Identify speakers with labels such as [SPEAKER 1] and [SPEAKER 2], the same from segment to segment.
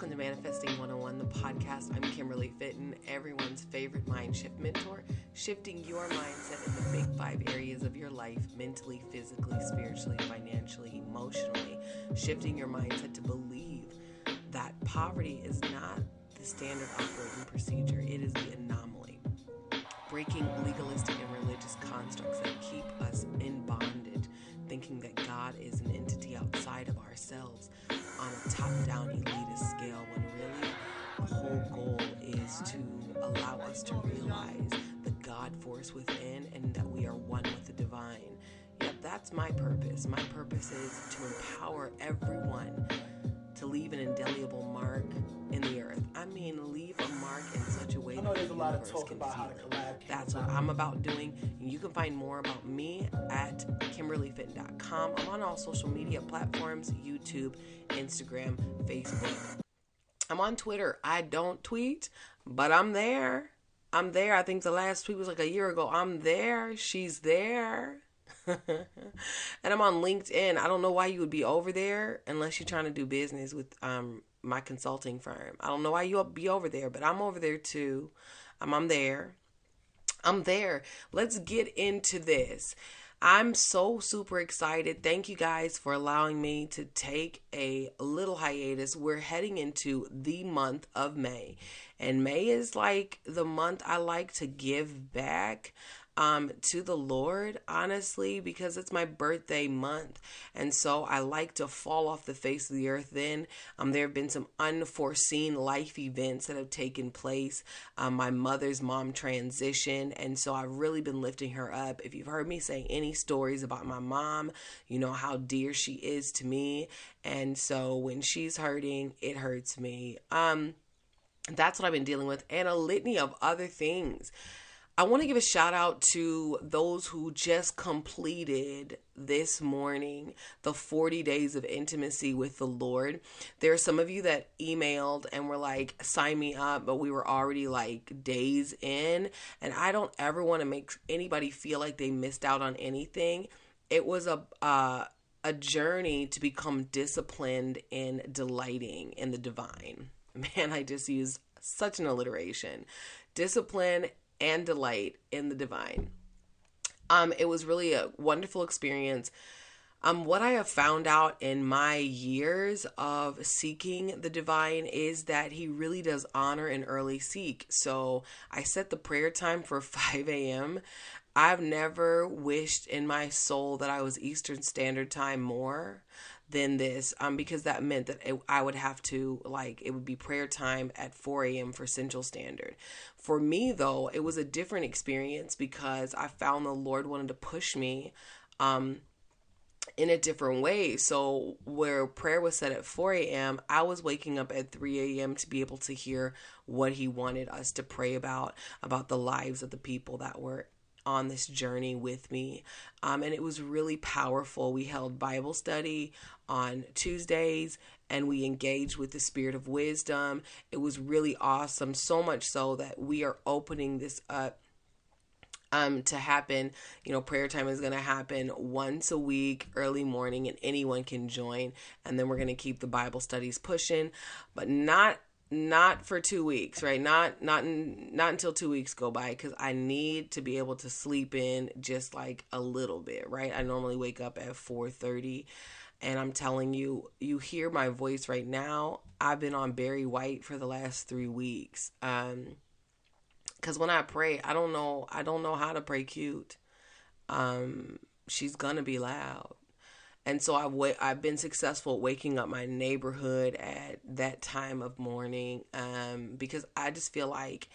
[SPEAKER 1] Welcome to Manifesting 101, the podcast. I'm Kimberly Fitton, everyone's favorite mind shift mentor, shifting your mindset in the big five areas of your life mentally, physically, spiritually, financially, emotionally. Shifting your mindset to believe that poverty is not the standard operating procedure, it is the anomaly. Breaking legalistic and religious constructs that keep us thinking that God is an entity outside of ourselves on a top down elitist scale when really the whole goal is to allow us to realize the God force within and that we are one with the divine. Yep, that's my purpose. My purpose is to empower everyone to leave an indelible mark in the earth. I mean, leave a mark in such a way
[SPEAKER 2] I know there's a lot of talk about how the collab
[SPEAKER 1] That's what I'm about doing. And you can find more about me at KimberlyFitton.com. I'm on all social media platforms YouTube, Instagram, Facebook. I'm on Twitter. I don't tweet, but I'm there. I'm there. I think the last tweet was like a year ago. I'm there. She's there. and I'm on LinkedIn. I don't know why you would be over there unless you're trying to do business with um my consulting firm. I don't know why you'll be over there, but I'm over there too. Um, I'm there. I'm there. Let's get into this. I'm so super excited. Thank you guys for allowing me to take a little hiatus. We're heading into the month of May, and May is like the month I like to give back um, to the Lord, honestly, because it's my birthday month. And so I like to fall off the face of the earth then. Um, there have been some unforeseen life events that have taken place. Um, my mother's mom transitioned. And so I've really been lifting her up. If you've heard me say any stories about my mom, you know how dear she is to me. And so when she's hurting, it hurts me. Um, that's what I've been dealing with, and a litany of other things. I want to give a shout out to those who just completed this morning the 40 days of intimacy with the Lord. There are some of you that emailed and were like, sign me up, but we were already like days in. And I don't ever want to make anybody feel like they missed out on anything. It was a, uh, a journey to become disciplined in delighting in the divine. Man, I just used such an alliteration. Discipline and delight in the divine. Um, it was really a wonderful experience. Um, what I have found out in my years of seeking the divine is that he really does honor an early seek. So I set the prayer time for 5 a.m. I've never wished in my soul that I was Eastern Standard Time more than this um, because that meant that it, I would have to, like, it would be prayer time at 4 a.m. for Central Standard. For me, though, it was a different experience because I found the Lord wanted to push me. Um, in a different way. So, where prayer was set at 4 a.m., I was waking up at 3 a.m. to be able to hear what He wanted us to pray about, about the lives of the people that were on this journey with me. Um, and it was really powerful. We held Bible study on Tuesdays and we engaged with the spirit of wisdom. It was really awesome, so much so that we are opening this up um to happen. You know prayer time is going to happen once a week early morning and anyone can join and then we're going to keep the bible studies pushing but not not for two weeks right? Not not not until two weeks go by because i need to be able to sleep in just like a little bit right? I normally wake up at 4 30 and I'm telling you, you hear my voice right now. I've been on Barry White for the last three weeks. Um, cause when I pray, I don't know, I don't know how to pray cute. Um, she's gonna be loud. And so I've I've been successful waking up my neighborhood at that time of morning um, because I just feel like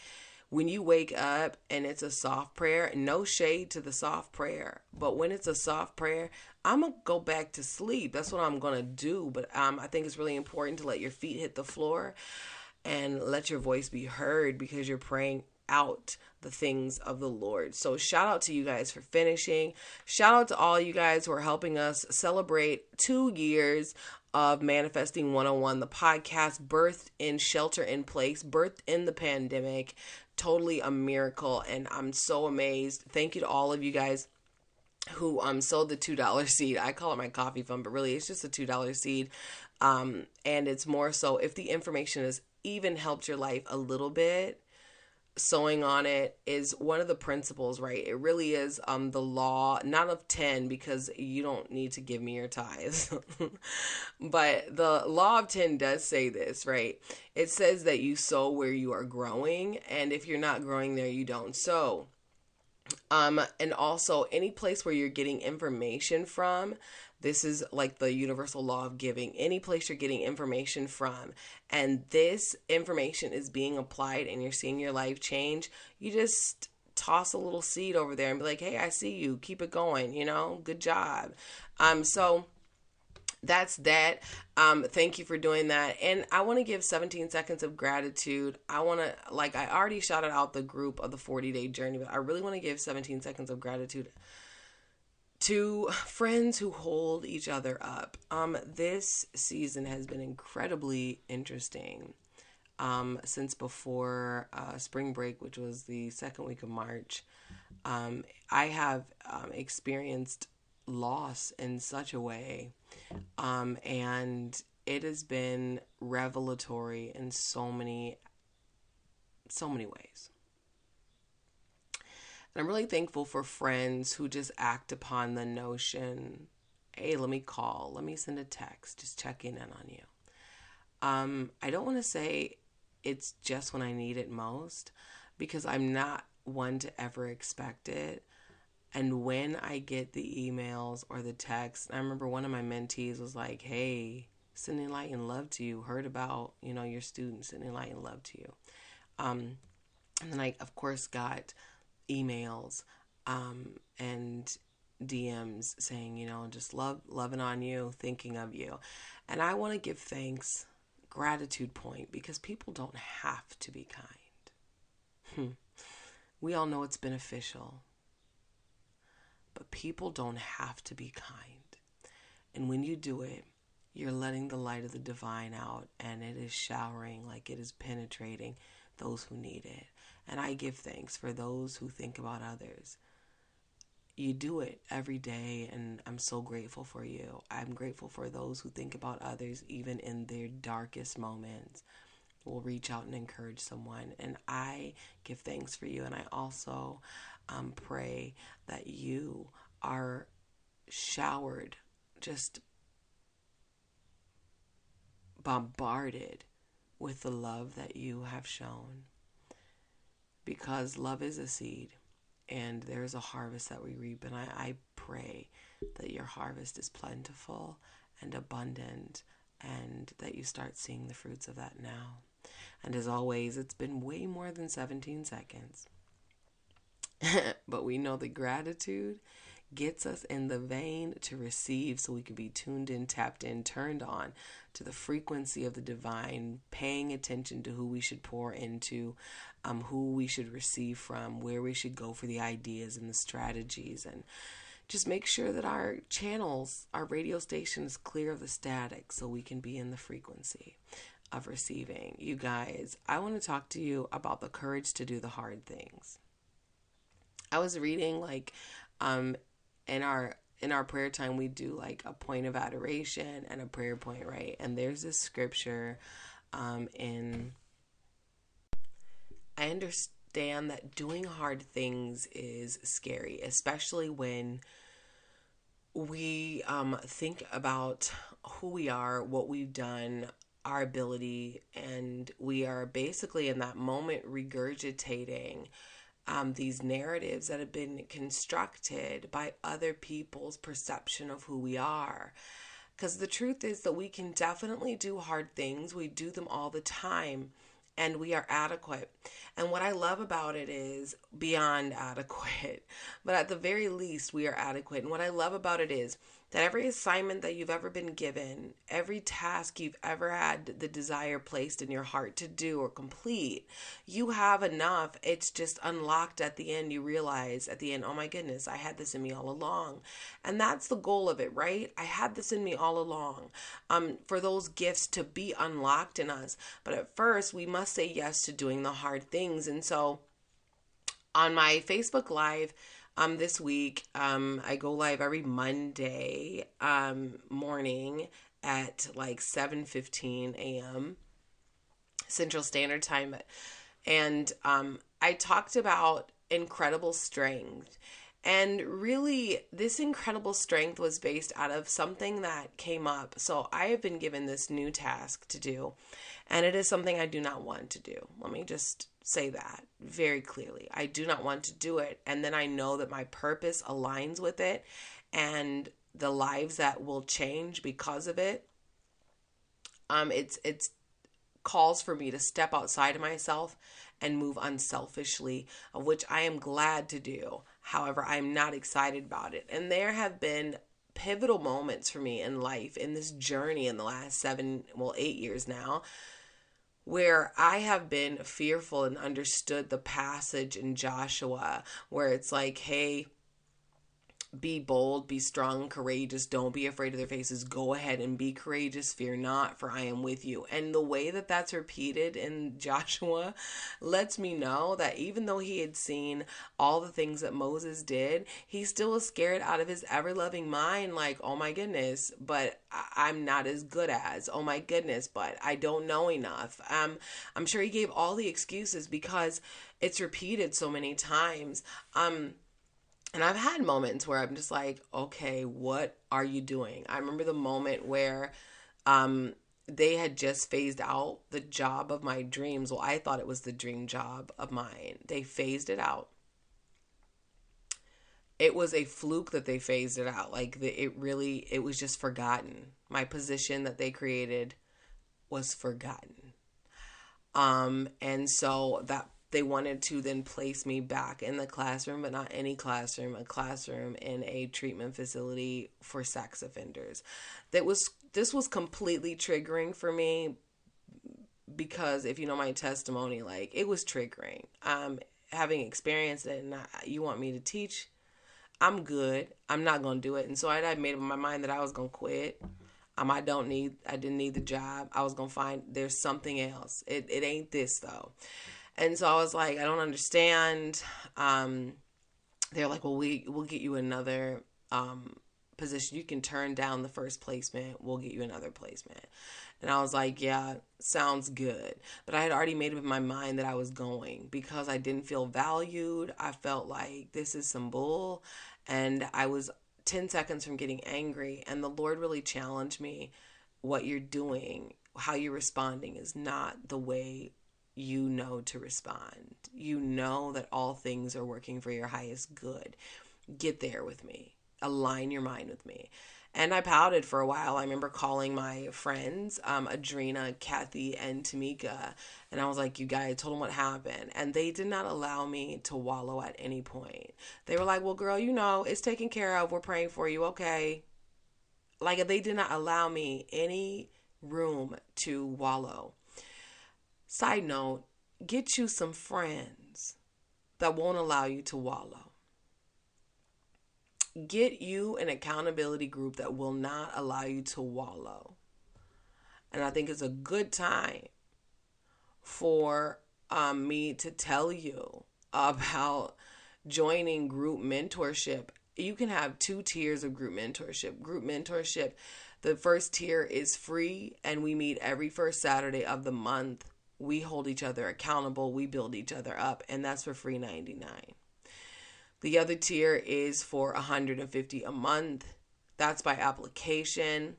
[SPEAKER 1] when you wake up and it's a soft prayer, no shade to the soft prayer, but when it's a soft prayer, I'm gonna go back to sleep. That's what I'm gonna do. But um, I think it's really important to let your feet hit the floor and let your voice be heard because you're praying out the things of the Lord. So shout out to you guys for finishing. Shout out to all you guys who are helping us celebrate two years of Manifesting 101, the podcast birthed in shelter in place, birthed in the pandemic. Totally a miracle. And I'm so amazed. Thank you to all of you guys who um sold the two dollar seed. I call it my coffee fund, but really it's just a two dollar seed Um, and it's more so if the information has even helped your life a little bit, sewing on it is one of the principles, right? It really is um the law, not of 10 because you don't need to give me your tithes. but the law of 10 does say this, right? It says that you sow where you are growing and if you're not growing there, you don't sow. Um and also any place where you're getting information from this is like the universal law of giving. Any place you're getting information from, and this information is being applied and you're seeing your life change, you just toss a little seed over there and be like, hey, I see you. Keep it going. You know, good job. Um, so that's that. Um, thank you for doing that. And I want to give 17 seconds of gratitude. I want to, like, I already shouted out the group of the 40 day journey, but I really want to give 17 seconds of gratitude to friends who hold each other up. Um, this season has been incredibly interesting. Um, since before uh, spring break, which was the second week of March, um, I have um, experienced loss in such a way, um, and it has been revelatory in so many, so many ways. And I'm really thankful for friends who just act upon the notion hey, let me call, let me send a text, just checking in on you. Um, I don't want to say it's just when I need it most because I'm not one to ever expect it. And when I get the emails or the texts, I remember one of my mentees was like, hey, sending light and love to you. Heard about, you know, your students sending light and love to you. Um, and then I, of course, got emails um, and DMs saying, you know, just love loving on you, thinking of you. And I want to give thanks, gratitude point, because people don't have to be kind. Hmm. We all know it's beneficial. But people don't have to be kind. And when you do it, you're letting the light of the divine out and it is showering like it is penetrating those who need it. And I give thanks for those who think about others. You do it every day, and I'm so grateful for you. I'm grateful for those who think about others, even in their darkest moments, will reach out and encourage someone. And I give thanks for you. And I also um, pray that you are showered, just bombarded with the love that you have shown because love is a seed and there's a harvest that we reap. And I, I pray that your harvest is plentiful and abundant and that you start seeing the fruits of that now. And as always, it's been way more than 17 seconds. but we know the gratitude gets us in the vein to receive so we can be tuned in, tapped in, turned on to the frequency of the divine, paying attention to who we should pour into, um, who we should receive from, where we should go for the ideas and the strategies, and just make sure that our channels, our radio station is clear of the static so we can be in the frequency of receiving. You guys, I want to talk to you about the courage to do the hard things. I was reading like um in our in our prayer time we do like a point of adoration and a prayer point, right? And there's this scripture um in I understand that doing hard things is scary, especially when we um, think about who we are, what we've done, our ability, and we are basically in that moment regurgitating um, these narratives that have been constructed by other people's perception of who we are. Because the truth is that we can definitely do hard things, we do them all the time and we are adequate. And what I love about it is beyond adequate, but at the very least, we are adequate. And what I love about it is that every assignment that you've ever been given, every task you've ever had the desire placed in your heart to do or complete, you have enough. It's just unlocked at the end. You realize at the end, oh my goodness, I had this in me all along. And that's the goal of it, right? I had this in me all along um, for those gifts to be unlocked in us. But at first, we must say yes to doing the hard things. And so on my Facebook Live, um this week um I go live every Monday um morning at like 7:15 a.m. Central Standard Time and um, I talked about incredible strength. And really, this incredible strength was based out of something that came up. So, I have been given this new task to do, and it is something I do not want to do. Let me just say that very clearly. I do not want to do it. And then I know that my purpose aligns with it, and the lives that will change because of it. Um, it's it's calls for me to step outside of myself and move unselfishly, which I am glad to do. However, I'm not excited about it. And there have been pivotal moments for me in life in this journey in the last seven, well, eight years now, where I have been fearful and understood the passage in Joshua where it's like, hey, be bold, be strong, courageous. Don't be afraid of their faces. Go ahead and be courageous. Fear not, for I am with you. And the way that that's repeated in Joshua lets me know that even though he had seen all the things that Moses did, he still was scared out of his ever loving mind, like, oh my goodness, but I'm not as good as, oh my goodness, but I don't know enough. Um, I'm sure he gave all the excuses because it's repeated so many times. Um, and I've had moments where I'm just like, okay, what are you doing? I remember the moment where um, they had just phased out the job of my dreams. Well, I thought it was the dream job of mine. They phased it out. It was a fluke that they phased it out. Like the, it really, it was just forgotten. My position that they created was forgotten. Um, and so that they wanted to then place me back in the classroom, but not any classroom, a classroom in a treatment facility for sex offenders. That was this was completely triggering for me because if you know my testimony, like it was triggering. Um, having experienced it, and I, you want me to teach, I'm good. I'm not gonna do it, and so I, I made up my mind that I was gonna quit. Um, I don't need, I didn't need the job. I was gonna find there's something else. It it ain't this though. And so I was like, I don't understand. Um, they're like, well, we we'll get you another um, position. You can turn down the first placement. We'll get you another placement. And I was like, yeah, sounds good. But I had already made up in my mind that I was going because I didn't feel valued. I felt like this is some bull. And I was 10 seconds from getting angry. And the Lord really challenged me what you're doing, how you're responding is not the way you know to respond. You know that all things are working for your highest good. Get there with me. Align your mind with me. And I pouted for a while. I remember calling my friends, um, Adrena, Kathy, and Tamika, and I was like, "You guys," told them what happened, and they did not allow me to wallow at any point. They were like, "Well, girl, you know it's taken care of. We're praying for you, okay?" Like they did not allow me any room to wallow. Side note, get you some friends that won't allow you to wallow. Get you an accountability group that will not allow you to wallow. And I think it's a good time for um, me to tell you about joining group mentorship. You can have two tiers of group mentorship. Group mentorship, the first tier is free, and we meet every first Saturday of the month we hold each other accountable, we build each other up, and that's for free 99. The other tier is for 150 a month. That's by application.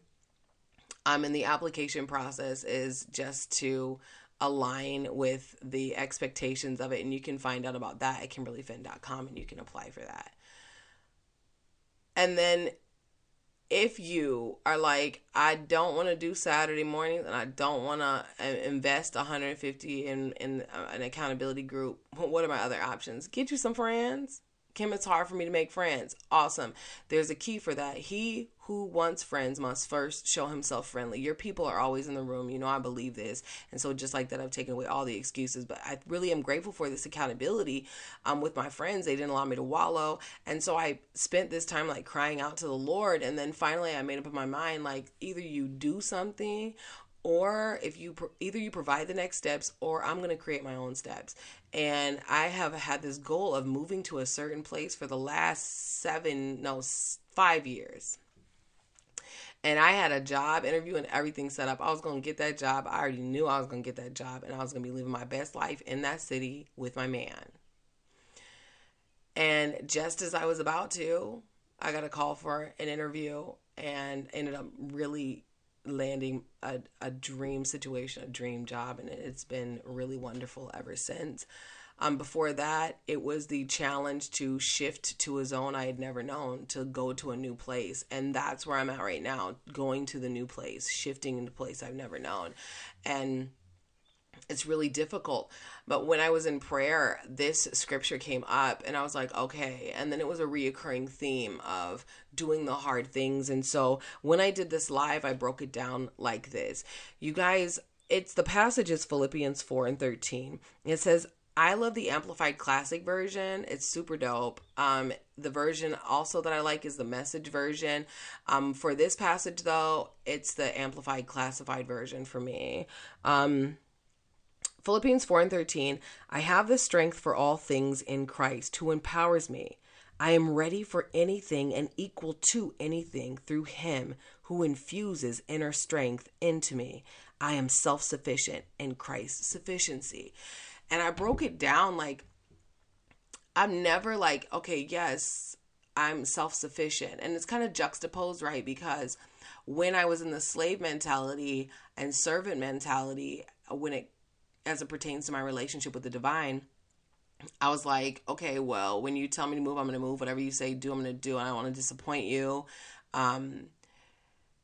[SPEAKER 1] Um, and the application process is just to align with the expectations of it. And you can find out about that at kimberlyfitton.com and you can apply for that. And then if you are like i don't want to do saturday mornings and i don't want to uh, invest 150 in in uh, an accountability group what are my other options? Get you some friends Kim, it's hard for me to make friends. Awesome. There's a key for that. He who wants friends must first show himself friendly. Your people are always in the room. You know, I believe this. And so, just like that, I've taken away all the excuses. But I really am grateful for this accountability um, with my friends. They didn't allow me to wallow. And so, I spent this time like crying out to the Lord. And then finally, I made up my mind like, either you do something or if you either you provide the next steps or I'm going to create my own steps. And I have had this goal of moving to a certain place for the last 7 no 5 years. and I had a job interview and everything set up. I was going to get that job. I already knew I was going to get that job and I was going to be living my best life in that city with my man. And just as I was about to, I got a call for an interview and ended up really landing a, a dream situation, a dream job. And it's been really wonderful ever since. Um, before that, it was the challenge to shift to a zone I had never known, to go to a new place. And that's where I'm at right now, going to the new place, shifting into place I've never known. And it's really difficult. But when I was in prayer, this scripture came up and I was like, okay. And then it was a reoccurring theme of doing the hard things. And so when I did this live, I broke it down like this. You guys, it's the passage is Philippians 4 and 13. It says, I love the amplified classic version. It's super dope. Um, the version also that I like is the message version. Um, for this passage though, it's the amplified classified version for me. Um, Philippians 4 and 13. I have the strength for all things in Christ who empowers me. I am ready for anything and equal to anything through him who infuses inner strength into me. I am self sufficient in Christ's sufficiency and I broke it down like I'm never like, okay, yes, I'm self sufficient. And it's kind of juxtaposed, right? Because when I was in the slave mentality and servant mentality, when it as it pertains to my relationship with the divine, I was like, okay, well, when you tell me to move, I'm going to move. Whatever you say, do, I'm going to do. And I don't want to disappoint you. Um,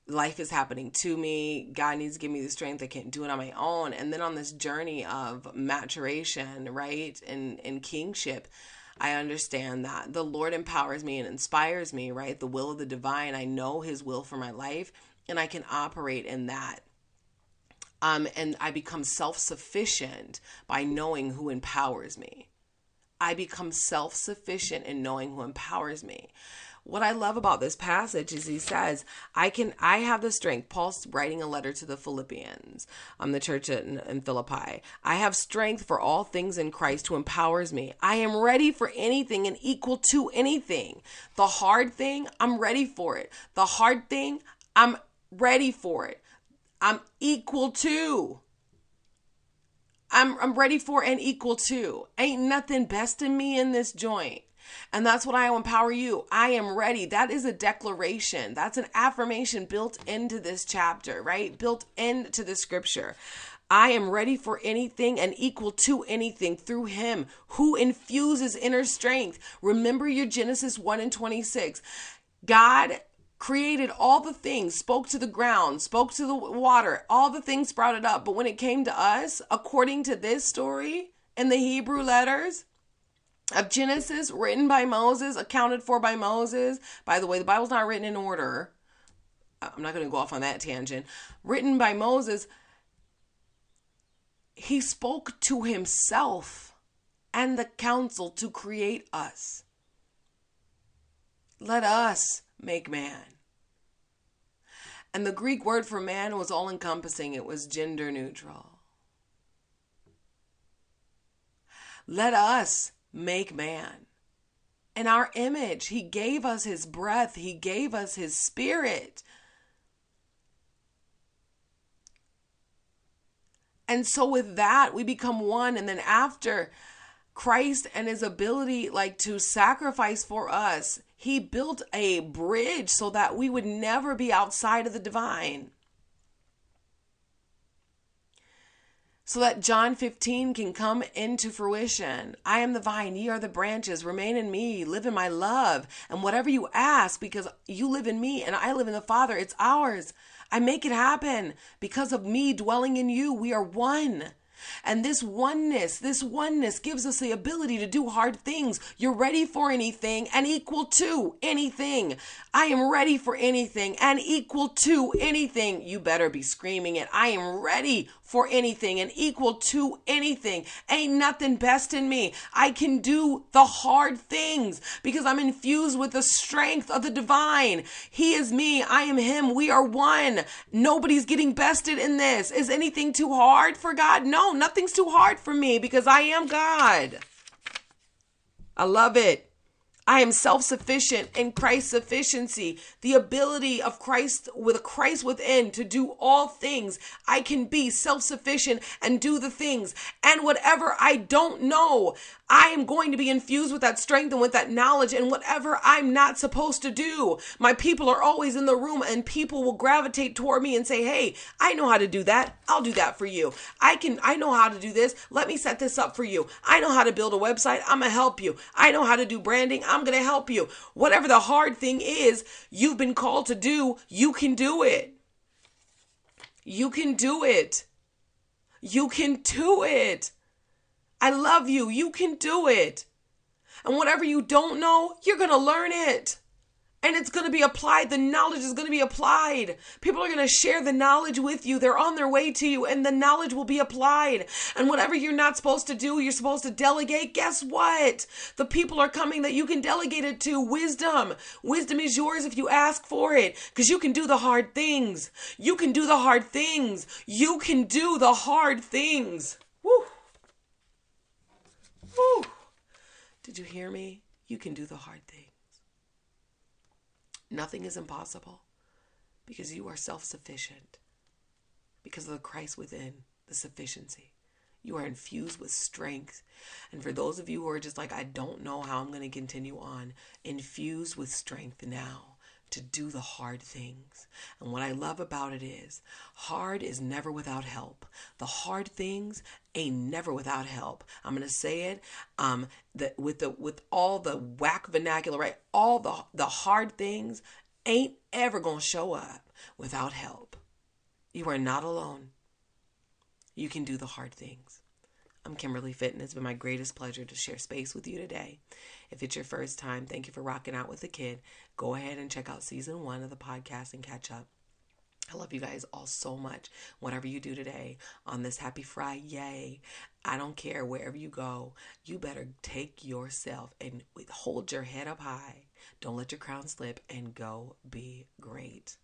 [SPEAKER 1] life is happening to me. God needs to give me the strength. I can't do it on my own. And then on this journey of maturation, right, and in kingship, I understand that the Lord empowers me and inspires me, right? The will of the divine. I know His will for my life, and I can operate in that. Um, and I become self sufficient by knowing who empowers me. I become self sufficient in knowing who empowers me what I love about this passage is he says, I can, I have the strength. Paul's writing a letter to the Philippians, um, the church in, in Philippi. I have strength for all things in Christ who empowers me. I am ready for anything and equal to anything. The hard thing, I'm ready for it. The hard thing, I'm ready for it. I'm equal to. I'm, I'm ready for and equal to. Ain't nothing besting me in this joint. And that's what I empower you. I am ready. That is a declaration. That's an affirmation built into this chapter, right? Built into the scripture. I am ready for anything and equal to anything through him who infuses inner strength. Remember your Genesis 1 and 26. God created all the things, spoke to the ground, spoke to the water, all the things sprouted up. But when it came to us, according to this story in the Hebrew letters, of Genesis, written by Moses, accounted for by Moses. By the way, the Bible's not written in order. Uh, I'm not going to go off on that tangent. Written by Moses, he spoke to himself and the council to create us. Let us make man. And the Greek word for man was all encompassing, it was gender neutral. Let us make man. In our image, He gave us His breath, He gave us His spirit. And so, with that, we become one. And then, after Christ and His ability, like to sacrifice for us, He built a bridge so that we would never be outside of the divine. so that John 15 can come into fruition. I am the vine, ye are the branches. Remain in me, live in my love. And whatever you ask, because you live in me and I live in the Father, it's ours. I make it happen because of me dwelling in you. We are one. And this oneness, this oneness gives us the ability to do hard things. You're ready for anything and equal to anything. I am ready for anything and equal to anything. You better be screaming it. I am ready for anything and equal to anything. Ain't nothing best in me. I can do the hard things because I'm infused with the strength of the divine. He is me. I am him. We are one. Nobody's getting bested in this. Is anything too hard for God? No, nothing's too hard for me because I am God. I love it. I am self sufficient in Christ's sufficiency, the ability of Christ with Christ within to do all things. I can be self sufficient and do the things. And whatever I don't know, I am going to be infused with that strength and with that knowledge and whatever I'm not supposed to do. My people are always in the room and people will gravitate toward me and say, Hey, I know how to do that. I'll do that for you. I can, I know how to do this. Let me set this up for you. I know how to build a website. I'm going to help you. I know how to do branding. I'm going to help you. Whatever the hard thing is you've been called to do, you can do it. You can do it. You can do it. I love you. You can do it. And whatever you don't know, you're going to learn it and it's going to be applied. The knowledge is going to be applied. People are going to share the knowledge with you. They're on their way to you, and the knowledge will be applied. And whatever you're not supposed to do, you're supposed to delegate. Guess what? The people are coming that you can delegate it to. Wisdom. Wisdom is yours if you ask for it, because you can do the hard things. You can do the hard things. You can do the hard things. Woo. Woo. Did you hear me? You can do the hard things. Nothing is impossible because you are self sufficient, because of the Christ within, the sufficiency. You are infused with strength. And for those of you who are just like, I don't know how I'm going to continue on, infused with strength now to do the hard things. And what I love about it is hard is never without help. The hard things ain't never without help. I'm gonna say it um that with the with all the whack vernacular, right? All the the hard things ain't ever gonna show up without help. You are not alone. You can do the hard things. I'm Kimberly Fitton. It's been my greatest pleasure to share space with you today. If it's your first time, thank you for rocking out with the kid. Go ahead and check out season one of the podcast and catch up. I love you guys all so much. Whatever you do today on this happy Friday, yay. I don't care wherever you go, you better take yourself and hold your head up high. Don't let your crown slip and go be great.